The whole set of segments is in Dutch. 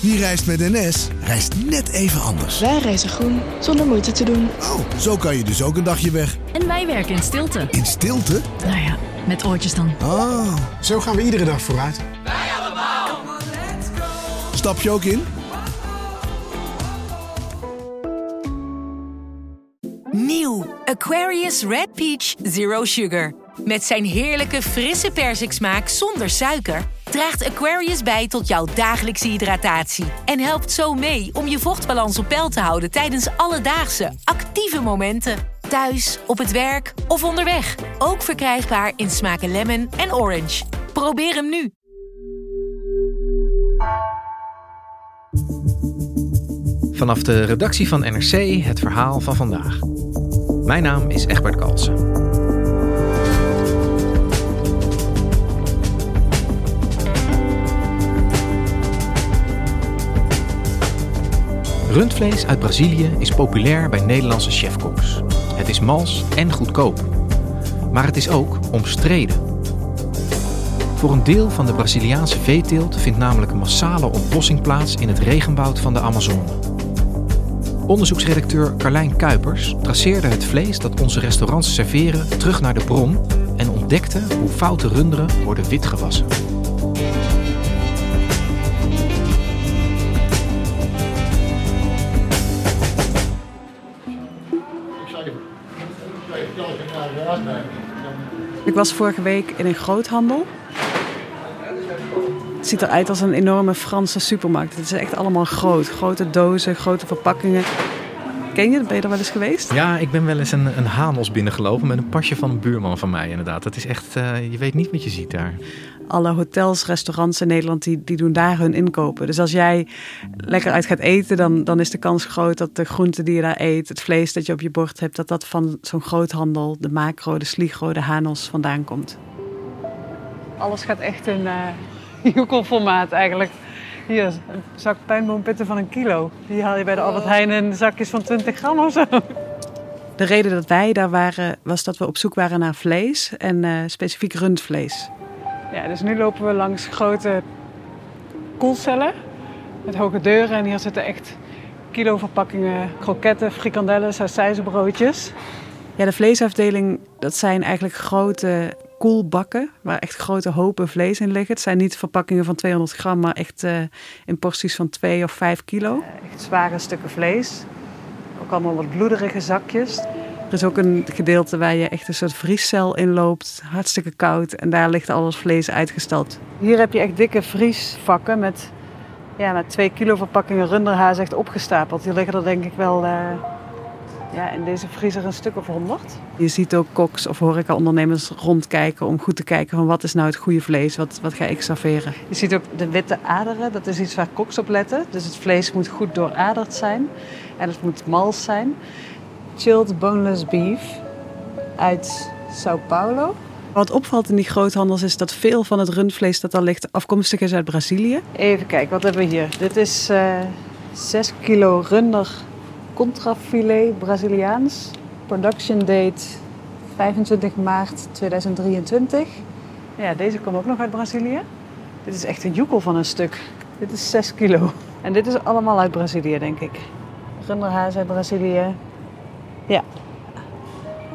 Wie reist met NS, reist net even anders. Wij reizen groen, zonder moeite te doen. Oh, zo kan je dus ook een dagje weg. En wij werken in stilte. In stilte? Nou ja, met oortjes dan. Ah. Zo gaan we iedere dag vooruit. Stap je ook in? Nieuw Aquarius Red Peach Zero Sugar. Met zijn heerlijke frisse persiksmaak zonder suiker draagt Aquarius bij tot jouw dagelijkse hydratatie en helpt zo mee om je vochtbalans op peil te houden tijdens alledaagse actieve momenten. Thuis, op het werk of onderweg. Ook verkrijgbaar in smaken lemon en orange. Probeer hem nu. Vanaf de redactie van NRC het verhaal van vandaag. Mijn naam is Egbert Kalsen. Rundvlees uit Brazilië is populair bij Nederlandse chefkoks. Het is mals en goedkoop. Maar het is ook omstreden. Voor een deel van de Braziliaanse veeteelt vindt namelijk een massale ontbossing plaats in het regenwoud van de Amazone. Onderzoeksredacteur Carlijn Kuipers traceerde het vlees dat onze restaurants serveren terug naar de bron en ontdekte hoe foute runderen worden witgewassen. Was vorige week in een groothandel. Het ziet eruit als een enorme Franse supermarkt. Het is echt allemaal groot. Grote dozen, grote verpakkingen. Ken je? Ben je er wel eens geweest? Ja, ik ben wel eens een, een Hanos binnengelopen met een pasje van een buurman van mij inderdaad. Dat is echt, uh, je weet niet wat je ziet daar. Alle hotels, restaurants in Nederland, die, die doen daar hun inkopen. Dus als jij lekker uit gaat eten, dan, dan is de kans groot dat de groenten die je daar eet, het vlees dat je op je bord hebt, dat dat van zo'n groothandel, de macro, de sligro, de Hanos vandaan komt. Alles gaat echt in uh, eigenlijk. Hier, een zak pijnboompitten van een kilo. Die haal je bij de Albert Heijn in zakjes van 20 gram of zo. De reden dat wij daar waren, was dat we op zoek waren naar vlees en uh, specifiek rundvlees. Ja, dus nu lopen we langs grote koelcellen met hoge deuren. En hier zitten echt kilo verpakkingen kroketten, frikandellen, sausijzenbroodjes. Ja, de vleesafdeling, dat zijn eigenlijk grote koelbakken waar echt grote hopen vlees in liggen. Het zijn niet verpakkingen van 200 gram, maar echt uh, in porties van 2 of 5 kilo. Echt zware stukken vlees. Ook allemaal wat bloederige zakjes. Er is ook een gedeelte waar je echt een soort vriescel in loopt. Hartstikke koud. En daar ligt alles vlees uitgestald. Hier heb je echt dikke vriesvakken met, ja, met 2 kilo verpakkingen runderhaas echt opgestapeld. Hier liggen er denk ik wel... Uh, ja, in deze vriezer een stuk of honderd. Je ziet ook koks of horecaondernemers rondkijken om goed te kijken van wat is nou het goede vlees, wat, wat ga ik serveren. Je ziet ook de witte aderen, dat is iets waar koks op letten. Dus het vlees moet goed dooraderd zijn en het moet mals zijn. Chilled boneless beef uit Sao Paulo. Wat opvalt in die groothandels is dat veel van het rundvlees dat al ligt afkomstig is uit Brazilië. Even kijken, wat hebben we hier? Dit is uh, 6 kilo runder contrafilet Braziliaans. Production date 25 maart 2023. Ja, deze komt ook nog uit Brazilië. Dit is echt een joekel van een stuk. Dit is 6 kilo. En dit is allemaal uit Brazilië, denk ik. Runderhaas uit Brazilië. Ja.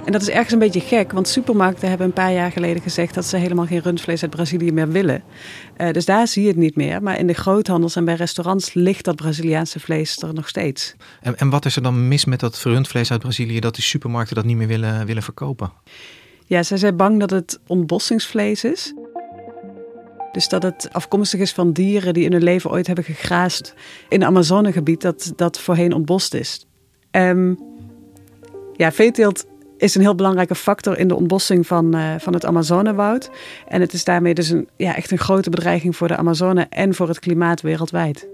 En dat is ergens een beetje gek, want supermarkten hebben een paar jaar geleden gezegd dat ze helemaal geen rundvlees uit Brazilië meer willen. Uh, dus daar zie je het niet meer. Maar in de groothandels en bij restaurants ligt dat Braziliaanse vlees er nog steeds. En, en wat is er dan mis met dat rundvlees uit Brazilië dat die supermarkten dat niet meer willen, willen verkopen? Ja, zij zijn bang dat het ontbossingsvlees is. Dus dat het afkomstig is van dieren die in hun leven ooit hebben gegraasd in het Amazonegebied dat, dat voorheen ontbost is. Um, ja, veeteelt is een heel belangrijke factor in de ontbossing van, uh, van het Amazonewoud. En het is daarmee dus een, ja, echt een grote bedreiging voor de Amazone en voor het klimaat wereldwijd.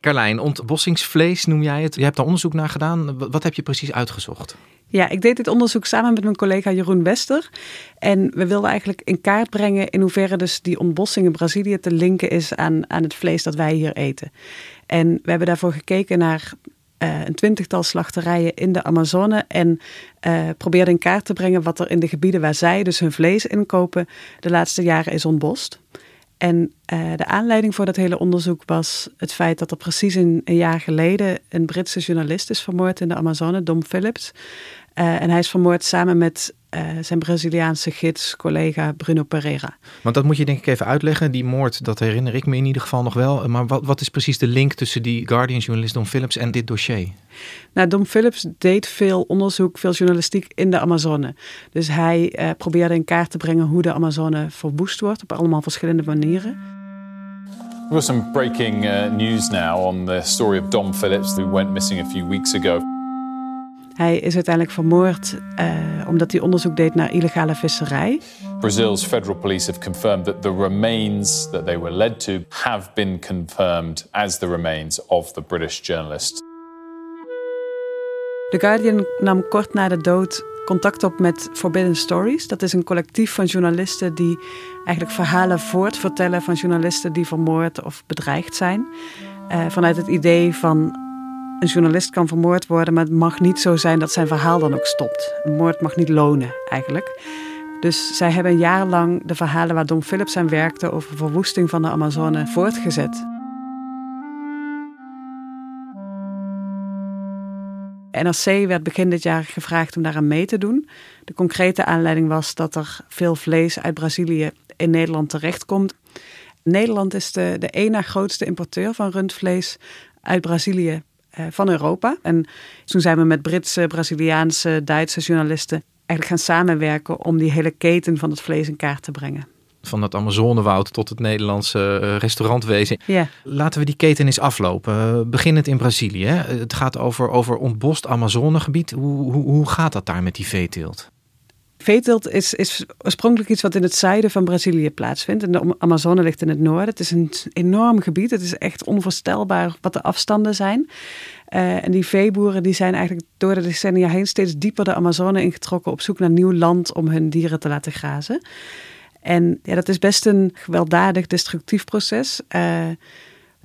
Carlijn, ontbossingsvlees noem jij het. Je hebt daar onderzoek naar gedaan. Wat heb je precies uitgezocht? Ja, ik deed dit onderzoek samen met mijn collega Jeroen Wester. En we wilden eigenlijk in kaart brengen in hoeverre dus die ontbossing in Brazilië te linken is aan, aan het vlees dat wij hier eten. En we hebben daarvoor gekeken naar uh, een twintigtal slachterijen in de Amazone en uh, probeerde in kaart te brengen wat er in de gebieden waar zij dus hun vlees inkopen de laatste jaren is ontbost. En uh, de aanleiding voor dat hele onderzoek was het feit dat er precies een, een jaar geleden een Britse journalist is vermoord in de Amazone, Dom Phillips. Uh, en hij is vermoord samen met uh, zijn Braziliaanse gids, collega Bruno Pereira. Want dat moet je denk ik even uitleggen. Die moord, dat herinner ik me in ieder geval nog wel. Maar wat, wat is precies de link tussen die Guardian-journalist Dom Phillips en dit dossier? Nou, Dom Phillips deed veel onderzoek, veel journalistiek in de Amazone. Dus hij uh, probeerde in kaart te brengen hoe de Amazone verwoest wordt op allemaal verschillende manieren. We've got some breaking uh, news now on the story of Dom Phillips, who went missing a few weeks ago. Hij is uiteindelijk vermoord uh, omdat hij onderzoek deed naar illegale visserij. Brazil's federal police have confirmed that the remains that they were led to have been confirmed as the remains of the British journalist. The Guardian nam kort na de dood contact op met Forbidden Stories. Dat is een collectief van journalisten die eigenlijk verhalen voortvertellen van journalisten die vermoord of bedreigd zijn. Uh, vanuit het idee van een journalist kan vermoord worden, maar het mag niet zo zijn dat zijn verhaal dan ook stopt. Een moord mag niet lonen, eigenlijk. Dus zij hebben jarenlang de verhalen waar Don Phillips aan werkte over verwoesting van de Amazone voortgezet. NRC werd begin dit jaar gevraagd om daaraan mee te doen. De concrete aanleiding was dat er veel vlees uit Brazilië in Nederland terechtkomt. Nederland is de, de ene grootste importeur van rundvlees uit Brazilië van Europa. En toen zijn we met Britse, Braziliaanse, Duitse journalisten eigenlijk gaan samenwerken om die hele keten van het vlees in kaart te brengen. Van het Amazonewoud tot het Nederlandse uh, restaurantwezen. Laten we die keten eens aflopen. Uh, beginnend in Brazilië. Het gaat over, over ontbost Amazonegebied. Hoe, hoe, hoe gaat dat daar met die veeteelt? Veeteelt is, is oorspronkelijk iets wat in het zuiden van Brazilië plaatsvindt. En de Amazone ligt in het noorden. Het is een enorm gebied. Het is echt onvoorstelbaar wat de afstanden zijn. Uh, en die veeboeren die zijn eigenlijk door de decennia heen steeds dieper de Amazone ingetrokken op zoek naar nieuw land om hun dieren te laten grazen. En ja, dat is best een gewelddadig, destructief proces. Uh,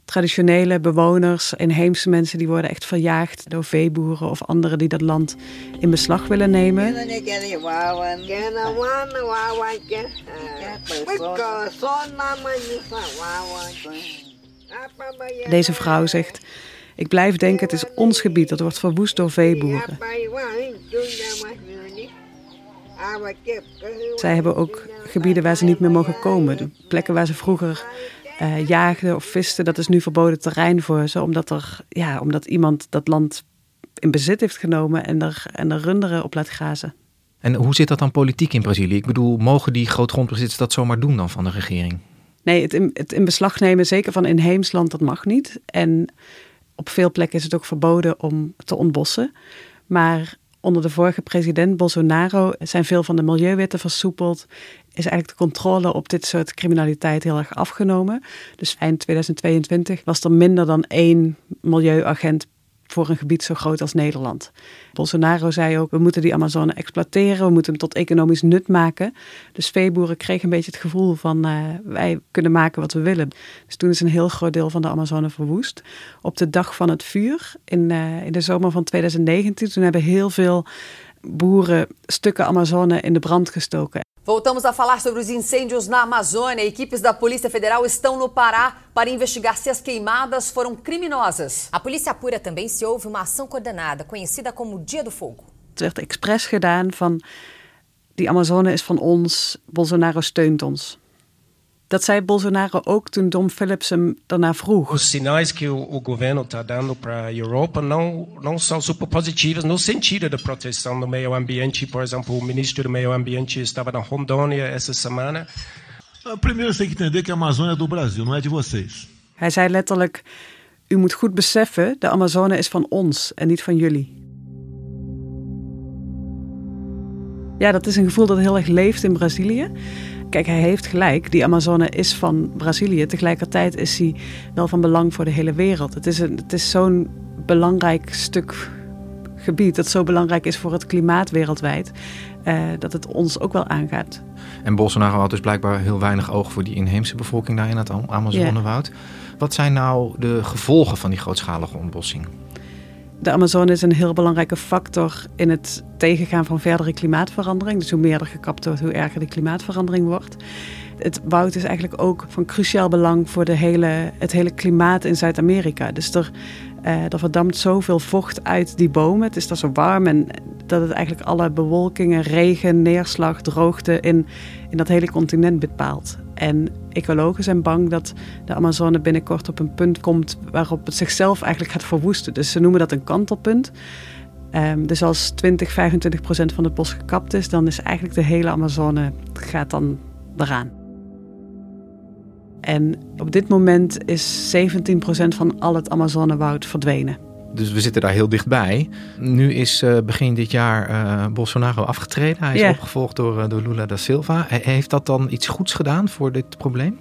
traditionele bewoners, inheemse mensen, die worden echt verjaagd door veeboeren of anderen die dat land in beslag willen nemen. Deze vrouw zegt: Ik blijf denken, het is ons gebied, dat wordt verwoest door veeboeren. Zij hebben ook gebieden waar ze niet meer mogen komen. De plekken waar ze vroeger uh, jaagden of visten, dat is nu verboden terrein voor ze. Omdat, er, ja, omdat iemand dat land in bezit heeft genomen en er, en er runderen op laat grazen. En hoe zit dat dan politiek in Brazilië? Ik bedoel, mogen die grootgrondbezitters dat zomaar doen dan van de regering? Nee, het in, het in beslag nemen, zeker van inheems land, dat mag niet. En op veel plekken is het ook verboden om te ontbossen. Maar onder de vorige president Bolsonaro zijn veel van de milieuwetten versoepeld. Is eigenlijk de controle op dit soort criminaliteit heel erg afgenomen. Dus eind 2022 was er minder dan één milieuagent voor een gebied zo groot als Nederland. Bolsonaro zei ook, we moeten die Amazone exploiteren, we moeten hem tot economisch nut maken. Dus veeboeren kregen een beetje het gevoel van, uh, wij kunnen maken wat we willen. Dus toen is een heel groot deel van de Amazone verwoest. Op de dag van het vuur, in, uh, in de zomer van 2019, toen hebben heel veel boeren stukken Amazone in de brand gestoken. Voltamos a falar sobre os incêndios na Amazônia. Equipes da Polícia Federal estão no Pará para investigar se as queimadas foram criminosas. A polícia apura também se houve uma ação coordenada, conhecida como Dia do Fogo. Het werd expres gedaan van die Amazone is van ons, Bolsonaro steunt ons. Dat zei Bolsonaro ook toen Dom Phillips hem daarna vroeg. Os sinais que o, governo está dando para a Europa não, não são super positivos no sentido da proteção do meio ambiente. Por exemplo, o ministro do Meio Ambiente estava na Rondônia essa semana. Primeiro você tem que entender que a Amazônia é do Brasil, não é de vocês. Hij zei letterlijk: U moet goed beseffen, de Amazone is van ons en niet van jullie. Ja, dat is een gevoel dat heel erg leeft in Brazilië. Kijk, hij heeft gelijk. Die Amazone is van Brazilië. Tegelijkertijd is hij wel van belang voor de hele wereld. Het is, een, het is zo'n belangrijk stuk gebied dat zo belangrijk is voor het klimaat wereldwijd, uh, dat het ons ook wel aangaat. En Bolsonaro had dus blijkbaar heel weinig oog voor die inheemse bevolking daar in het Amazonewoud. Yeah. Wat zijn nou de gevolgen van die grootschalige ontbossing? De Amazone is een heel belangrijke factor in het tegengaan van verdere klimaatverandering. Dus hoe meer er gekapt wordt, hoe erger de klimaatverandering wordt. Het woud is eigenlijk ook van cruciaal belang voor de hele, het hele klimaat in Zuid-Amerika. Dus er, uh, er verdampt zoveel vocht uit die bomen. Het is daar zo warm en dat het eigenlijk alle bewolkingen, regen, neerslag, droogte in, in dat hele continent bepaalt. En ecologen zijn bang dat de Amazone binnenkort op een punt komt waarop het zichzelf eigenlijk gaat verwoesten. Dus ze noemen dat een kantelpunt. Um, dus als 20, 25 procent van het bos gekapt is, dan is eigenlijk de hele Amazone gaat dan eraan. En op dit moment is 17 procent van al het Amazonewoud verdwenen. Dus we zitten daar heel dichtbij. Nu is uh, begin dit jaar uh, Bolsonaro afgetreden. Hij is yeah. opgevolgd door, uh, door Lula da Silva. Heeft dat dan iets goeds gedaan voor dit probleem?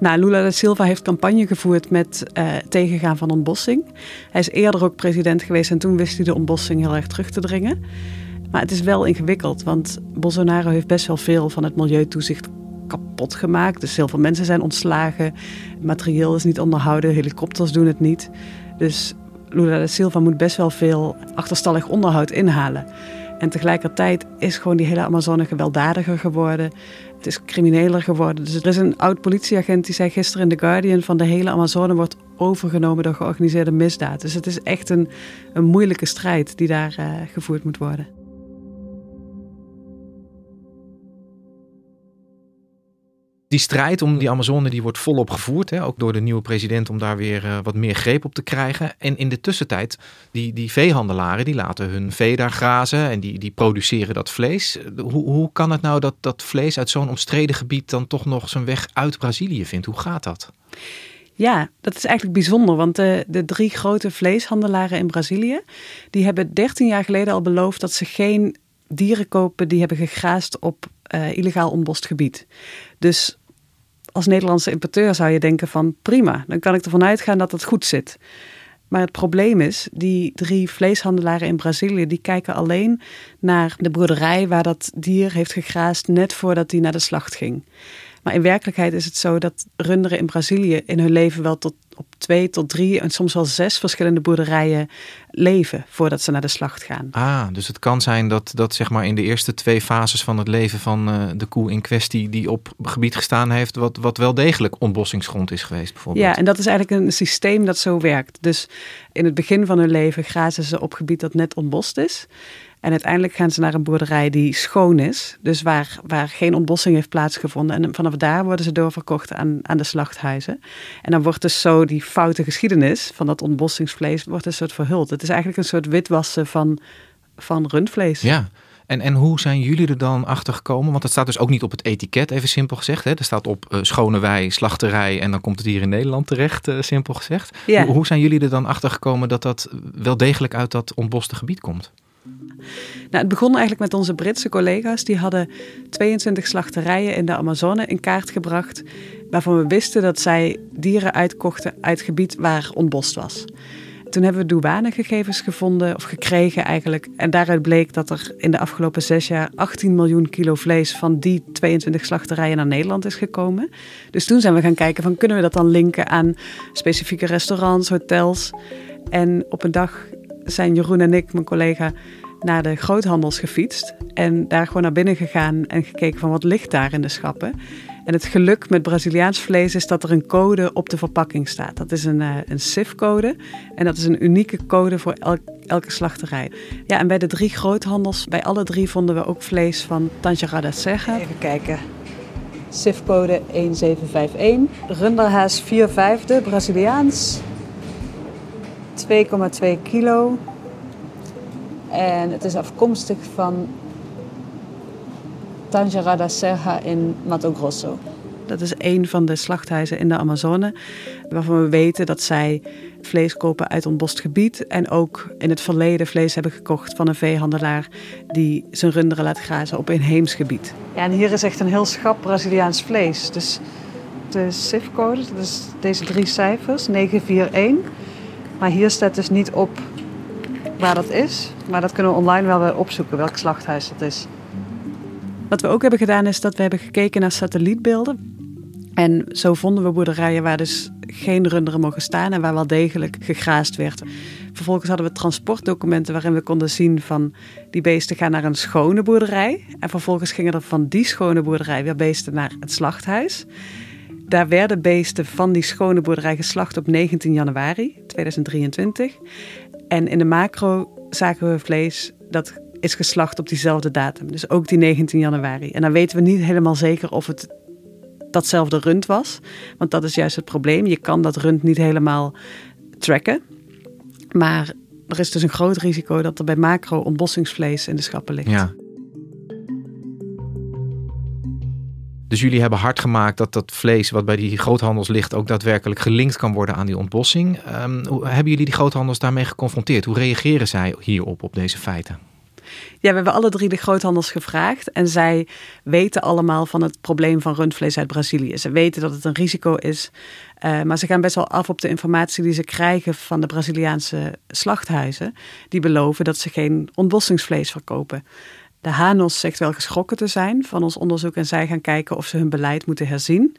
Nou, Lula da Silva heeft campagne gevoerd met tegengaan van ontbossing. Hij is eerder ook president geweest en toen wist hij de ontbossing heel erg terug te dringen. Maar het is wel ingewikkeld, want Bolsonaro heeft best wel veel van het milieutoezicht kapot gemaakt. Dus heel veel mensen zijn ontslagen. Materieel is niet onderhouden, helikopters doen het niet. Dus Lula da Silva moet best wel veel achterstallig onderhoud inhalen. En tegelijkertijd is gewoon die hele Amazone gewelddadiger geworden. Het is crimineler geworden. Dus er is een oud politieagent die zei gisteren in The Guardian... van de hele Amazone wordt overgenomen door georganiseerde misdaad. Dus het is echt een, een moeilijke strijd die daar uh, gevoerd moet worden. Die strijd om die Amazone die wordt volop gevoerd. Hè, ook door de nieuwe president om daar weer uh, wat meer greep op te krijgen. En in de tussentijd, die, die veehandelaren die laten hun vee daar grazen. En die, die produceren dat vlees. Hoe, hoe kan het nou dat dat vlees uit zo'n omstreden gebied dan toch nog zijn weg uit Brazilië vindt? Hoe gaat dat? Ja, dat is eigenlijk bijzonder, want de, de drie grote vleeshandelaren in Brazilië, die hebben 13 jaar geleden al beloofd dat ze geen dieren kopen die hebben gegraasd op uh, illegaal ontbost gebied. Dus als Nederlandse importeur zou je denken van prima, dan kan ik ervan uitgaan dat het goed zit. Maar het probleem is, die drie vleeshandelaren in Brazilië, die kijken alleen naar de boerderij waar dat dier heeft gegraasd net voordat hij naar de slacht ging. Maar in werkelijkheid is het zo dat runderen in Brazilië in hun leven wel tot op twee tot drie en soms wel zes verschillende boerderijen leven voordat ze naar de slacht gaan. Ah, dus het kan zijn dat, dat zeg maar in de eerste twee fases van het leven van uh, de koe in kwestie die op gebied gestaan heeft, wat, wat wel degelijk ontbossingsgrond is geweest bijvoorbeeld. Ja, en dat is eigenlijk een systeem dat zo werkt. Dus in het begin van hun leven grazen ze op gebied dat net ontbost is. En uiteindelijk gaan ze naar een boerderij die schoon is. Dus waar, waar geen ontbossing heeft plaatsgevonden. En vanaf daar worden ze doorverkocht aan, aan de slachthuizen. En dan wordt dus zo die foute geschiedenis van dat ontbossingsvlees wordt een soort verhuld. Het is eigenlijk een soort witwassen van, van rundvlees. Ja. En, en hoe zijn jullie er dan achter gekomen? Want het staat dus ook niet op het etiket, even simpel gezegd. Hè? Er staat op uh, schone wei, slachterij en dan komt het hier in Nederland terecht, uh, simpel gezegd. Ja. Hoe, hoe zijn jullie er dan achter gekomen dat dat wel degelijk uit dat ontboste gebied komt? Nou, het begon eigenlijk met onze Britse collega's. Die hadden 22 slachterijen in de Amazone in kaart gebracht. Waarvan we wisten dat zij dieren uitkochten uit gebied waar ontbost was. Toen hebben we douanegegevens gevonden, of gekregen eigenlijk. En daaruit bleek dat er in de afgelopen zes jaar 18 miljoen kilo vlees van die 22 slachterijen naar Nederland is gekomen. Dus toen zijn we gaan kijken van kunnen we dat dan linken aan specifieke restaurants, hotels. En op een dag zijn Jeroen en ik, mijn collega, naar de groothandels gefietst. En daar gewoon naar binnen gegaan en gekeken van wat ligt daar in de schappen. En het geluk met Braziliaans vlees is dat er een code op de verpakking staat. Dat is een, uh, een CIF-code. En dat is een unieke code voor elke slachterij. Ja, en bij de drie groothandels, bij alle drie vonden we ook vlees van Tangerada Serra. Even kijken. CIF-code 1751. Runderhaas 4 vijfde, Braziliaans. 2,2 kilo. En het is afkomstig van Tanjara da Serra in Mato Grosso. Dat is een van de slachthuizen in de Amazone, waarvan we weten dat zij vlees kopen uit ontbost gebied en ook in het verleden vlees hebben gekocht van een veehandelaar die zijn runderen laat grazen op inheems gebied. Ja, en hier is echt een heel schap Braziliaans vlees. Dus de SIF-code, dat is deze drie cijfers, 941. Maar hier staat dus niet op waar dat is. Maar dat kunnen we online wel weer opzoeken, welk slachthuis dat is. Wat we ook hebben gedaan is dat we hebben gekeken naar satellietbeelden. En zo vonden we boerderijen waar dus geen runderen mogen staan en waar wel degelijk gegraasd werd. Vervolgens hadden we transportdocumenten waarin we konden zien van die beesten gaan naar een schone boerderij. En vervolgens gingen er van die schone boerderij weer beesten naar het slachthuis. Daar werden beesten van die schone boerderij geslacht op 19 januari 2023. En in de macro zagen we vlees dat is geslacht op diezelfde datum. Dus ook die 19 januari. En dan weten we niet helemaal zeker of het datzelfde rund was. Want dat is juist het probleem. Je kan dat rund niet helemaal tracken. Maar er is dus een groot risico dat er bij macro ontbossingsvlees in de schappen ligt. Ja. Dus jullie hebben hard gemaakt dat dat vlees wat bij die groothandels ligt ook daadwerkelijk gelinkt kan worden aan die ontbossing. Um, hoe, hebben jullie die groothandels daarmee geconfronteerd? Hoe reageren zij hierop, op deze feiten? Ja, we hebben alle drie de groothandels gevraagd. En zij weten allemaal van het probleem van rundvlees uit Brazilië. Ze weten dat het een risico is. Uh, maar ze gaan best wel af op de informatie die ze krijgen van de Braziliaanse slachthuizen. Die beloven dat ze geen ontbossingsvlees verkopen. De Hanos zegt wel geschrokken te zijn van ons onderzoek en zij gaan kijken of ze hun beleid moeten herzien.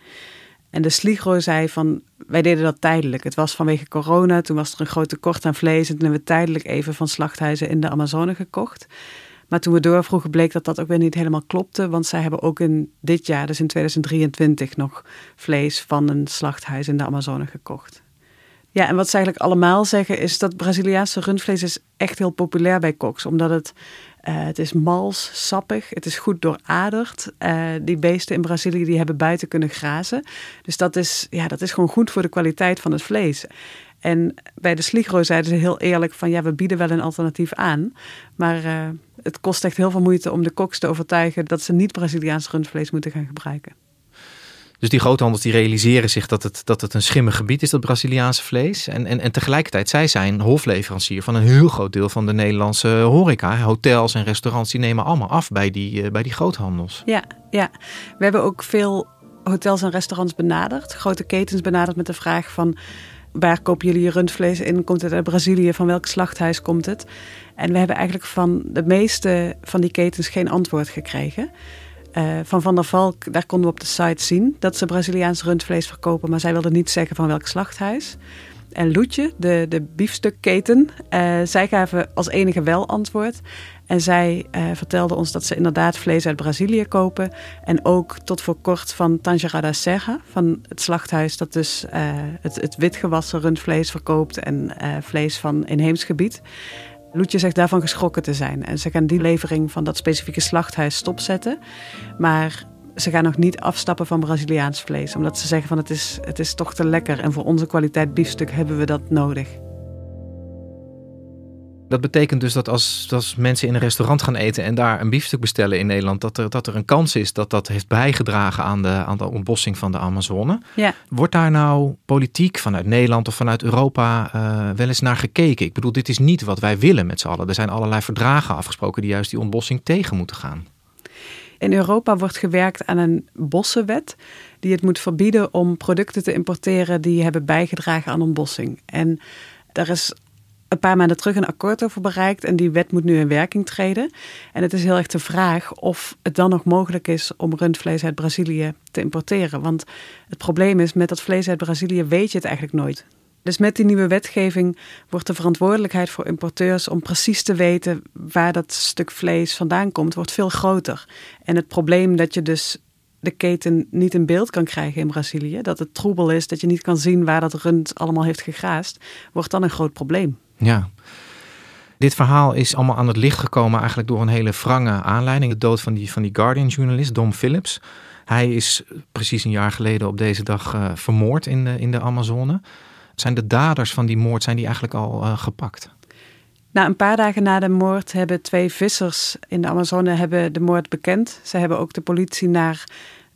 En de Sligro zei van, wij deden dat tijdelijk. Het was vanwege corona, toen was er een groot tekort aan vlees en toen hebben we tijdelijk even van slachthuizen in de Amazone gekocht. Maar toen we doorvroegen bleek dat dat ook weer niet helemaal klopte, want zij hebben ook in dit jaar, dus in 2023, nog vlees van een slachthuis in de Amazone gekocht. Ja, en wat ze eigenlijk allemaal zeggen is dat Braziliaanse rundvlees is echt heel populair bij koks, omdat het het is mals, sappig, het is goed dooraderd. Uh, die beesten in Brazilië die hebben buiten kunnen grazen. Dus dat is, ja, dat is gewoon goed voor de kwaliteit van het vlees. En bij de Sligro zeiden ze heel eerlijk van ja, we bieden wel een alternatief aan. Maar uh, het kost echt heel veel moeite om de koks te overtuigen dat ze niet Braziliaans rundvlees moeten gaan gebruiken. Dus die groothandels die realiseren zich dat het, dat het een schimmig gebied is, dat Braziliaanse vlees. En, en, en tegelijkertijd, zij zijn hofleverancier van een heel groot deel van de Nederlandse horeca. Hotels en restaurants, die nemen allemaal af bij die, uh, bij die groothandels. Ja, ja, we hebben ook veel hotels en restaurants benaderd. Grote ketens benaderd met de vraag van... Waar kopen jullie je rundvlees in? Komt het uit Brazilië? Van welk slachthuis komt het? En we hebben eigenlijk van de meeste van die ketens geen antwoord gekregen. Uh, van Van der Valk, daar konden we op de site zien dat ze Braziliaans rundvlees verkopen, maar zij wilden niet zeggen van welk slachthuis. En Loetje, de, de biefstukketen, uh, zij gaven als enige wel antwoord. En zij uh, vertelden ons dat ze inderdaad vlees uit Brazilië kopen. En ook tot voor kort van Tangerada Serra, van het slachthuis dat dus het, het witgewassen rundvlees verkoopt en vlees van inheems gebied. Loetje zegt daarvan geschrokken te zijn. En ze gaan die levering van dat specifieke slachthuis stopzetten. Maar ze gaan nog niet afstappen van Braziliaans vlees. Omdat ze zeggen van het is, het is toch te lekker. En voor onze kwaliteit biefstuk hebben we dat nodig. Dat betekent dus dat als, als mensen in een restaurant gaan eten en daar een biefstuk bestellen in Nederland, dat er, dat er een kans is dat dat heeft bijgedragen aan de, aan de ontbossing van de Amazone. Ja. Wordt daar nou politiek vanuit Nederland of vanuit Europa uh, wel eens naar gekeken? Ik bedoel, dit is niet wat wij willen met z'n allen. Er zijn allerlei verdragen afgesproken die juist die ontbossing tegen moeten gaan. In Europa wordt gewerkt aan een bossenwet die het moet verbieden om producten te importeren die hebben bijgedragen aan ontbossing. En daar is een paar maanden terug een akkoord over bereikt en die wet moet nu in werking treden. En het is heel erg de vraag of het dan nog mogelijk is om rundvlees uit Brazilië te importeren. Want het probleem is, met dat vlees uit Brazilië weet je het eigenlijk nooit. Dus met die nieuwe wetgeving wordt de verantwoordelijkheid voor importeurs om precies te weten waar dat stuk vlees vandaan komt, wordt veel groter. En het probleem dat je dus de keten niet in beeld kan krijgen in Brazilië, dat het troebel is, dat je niet kan zien waar dat rund allemaal heeft gegraast, wordt dan een groot probleem. Ja. Dit verhaal is allemaal aan het licht gekomen eigenlijk door een hele wrange aanleiding. De dood van die, van die Guardian-journalist Dom Phillips. Hij is precies een jaar geleden op deze dag uh, vermoord in de, in de Amazone. Zijn de daders van die moord zijn die eigenlijk al uh, gepakt? Nou, een paar dagen na de moord hebben twee vissers in de Amazone hebben de moord bekend. Ze hebben ook de politie naar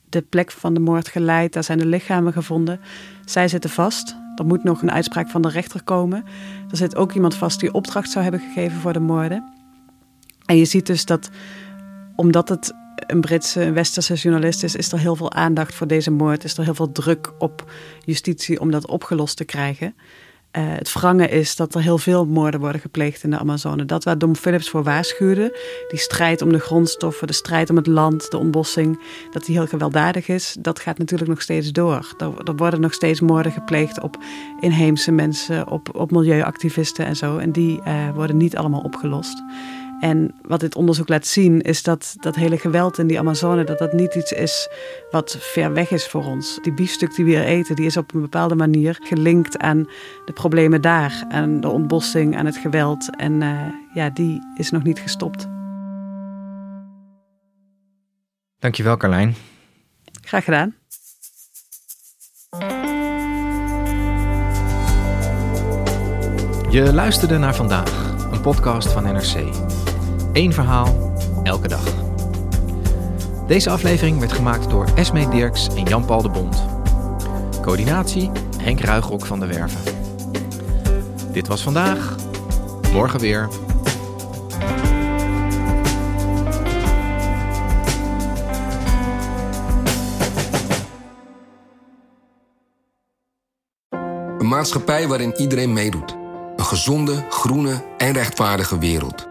de plek van de moord geleid. Daar zijn de lichamen gevonden. Zij zitten vast. Er moet nog een uitspraak van de rechter komen. Er zit ook iemand vast die opdracht zou hebben gegeven voor de moorden. En je ziet dus dat, omdat het een Britse, een westerse journalist is, is er heel veel aandacht voor deze moord. Is er heel veel druk op justitie om dat opgelost te krijgen. Uh, het wrangen is dat er heel veel moorden worden gepleegd in de Amazone. Dat waar Dom Philips voor waarschuwde, die strijd om de grondstoffen, de strijd om het land, de ontbossing, dat die heel gewelddadig is, dat gaat natuurlijk nog steeds door. Er, worden nog steeds moorden gepleegd op inheemse mensen, op, op milieuactivisten en zo. En die uh, worden niet allemaal opgelost. En wat dit onderzoek laat zien, is dat dat hele geweld in die Amazone, dat dat niet iets is wat ver weg is voor ons. Die biefstuk die we hier eten, die is op een bepaalde manier gelinkt aan de problemen daar, aan de ontbossing, aan het geweld. En uh, ja, die is nog niet gestopt. Dankjewel, Carlijn. Graag gedaan. Je luisterde naar vandaag, een podcast van NRC. Eén verhaal, elke dag. Deze aflevering werd gemaakt door Esme Dirks en Jan-Paul de Bond. Coördinatie Henk Ruigrok van de Werven. Dit was vandaag, morgen weer. Een maatschappij waarin iedereen meedoet. Een gezonde, groene en rechtvaardige wereld.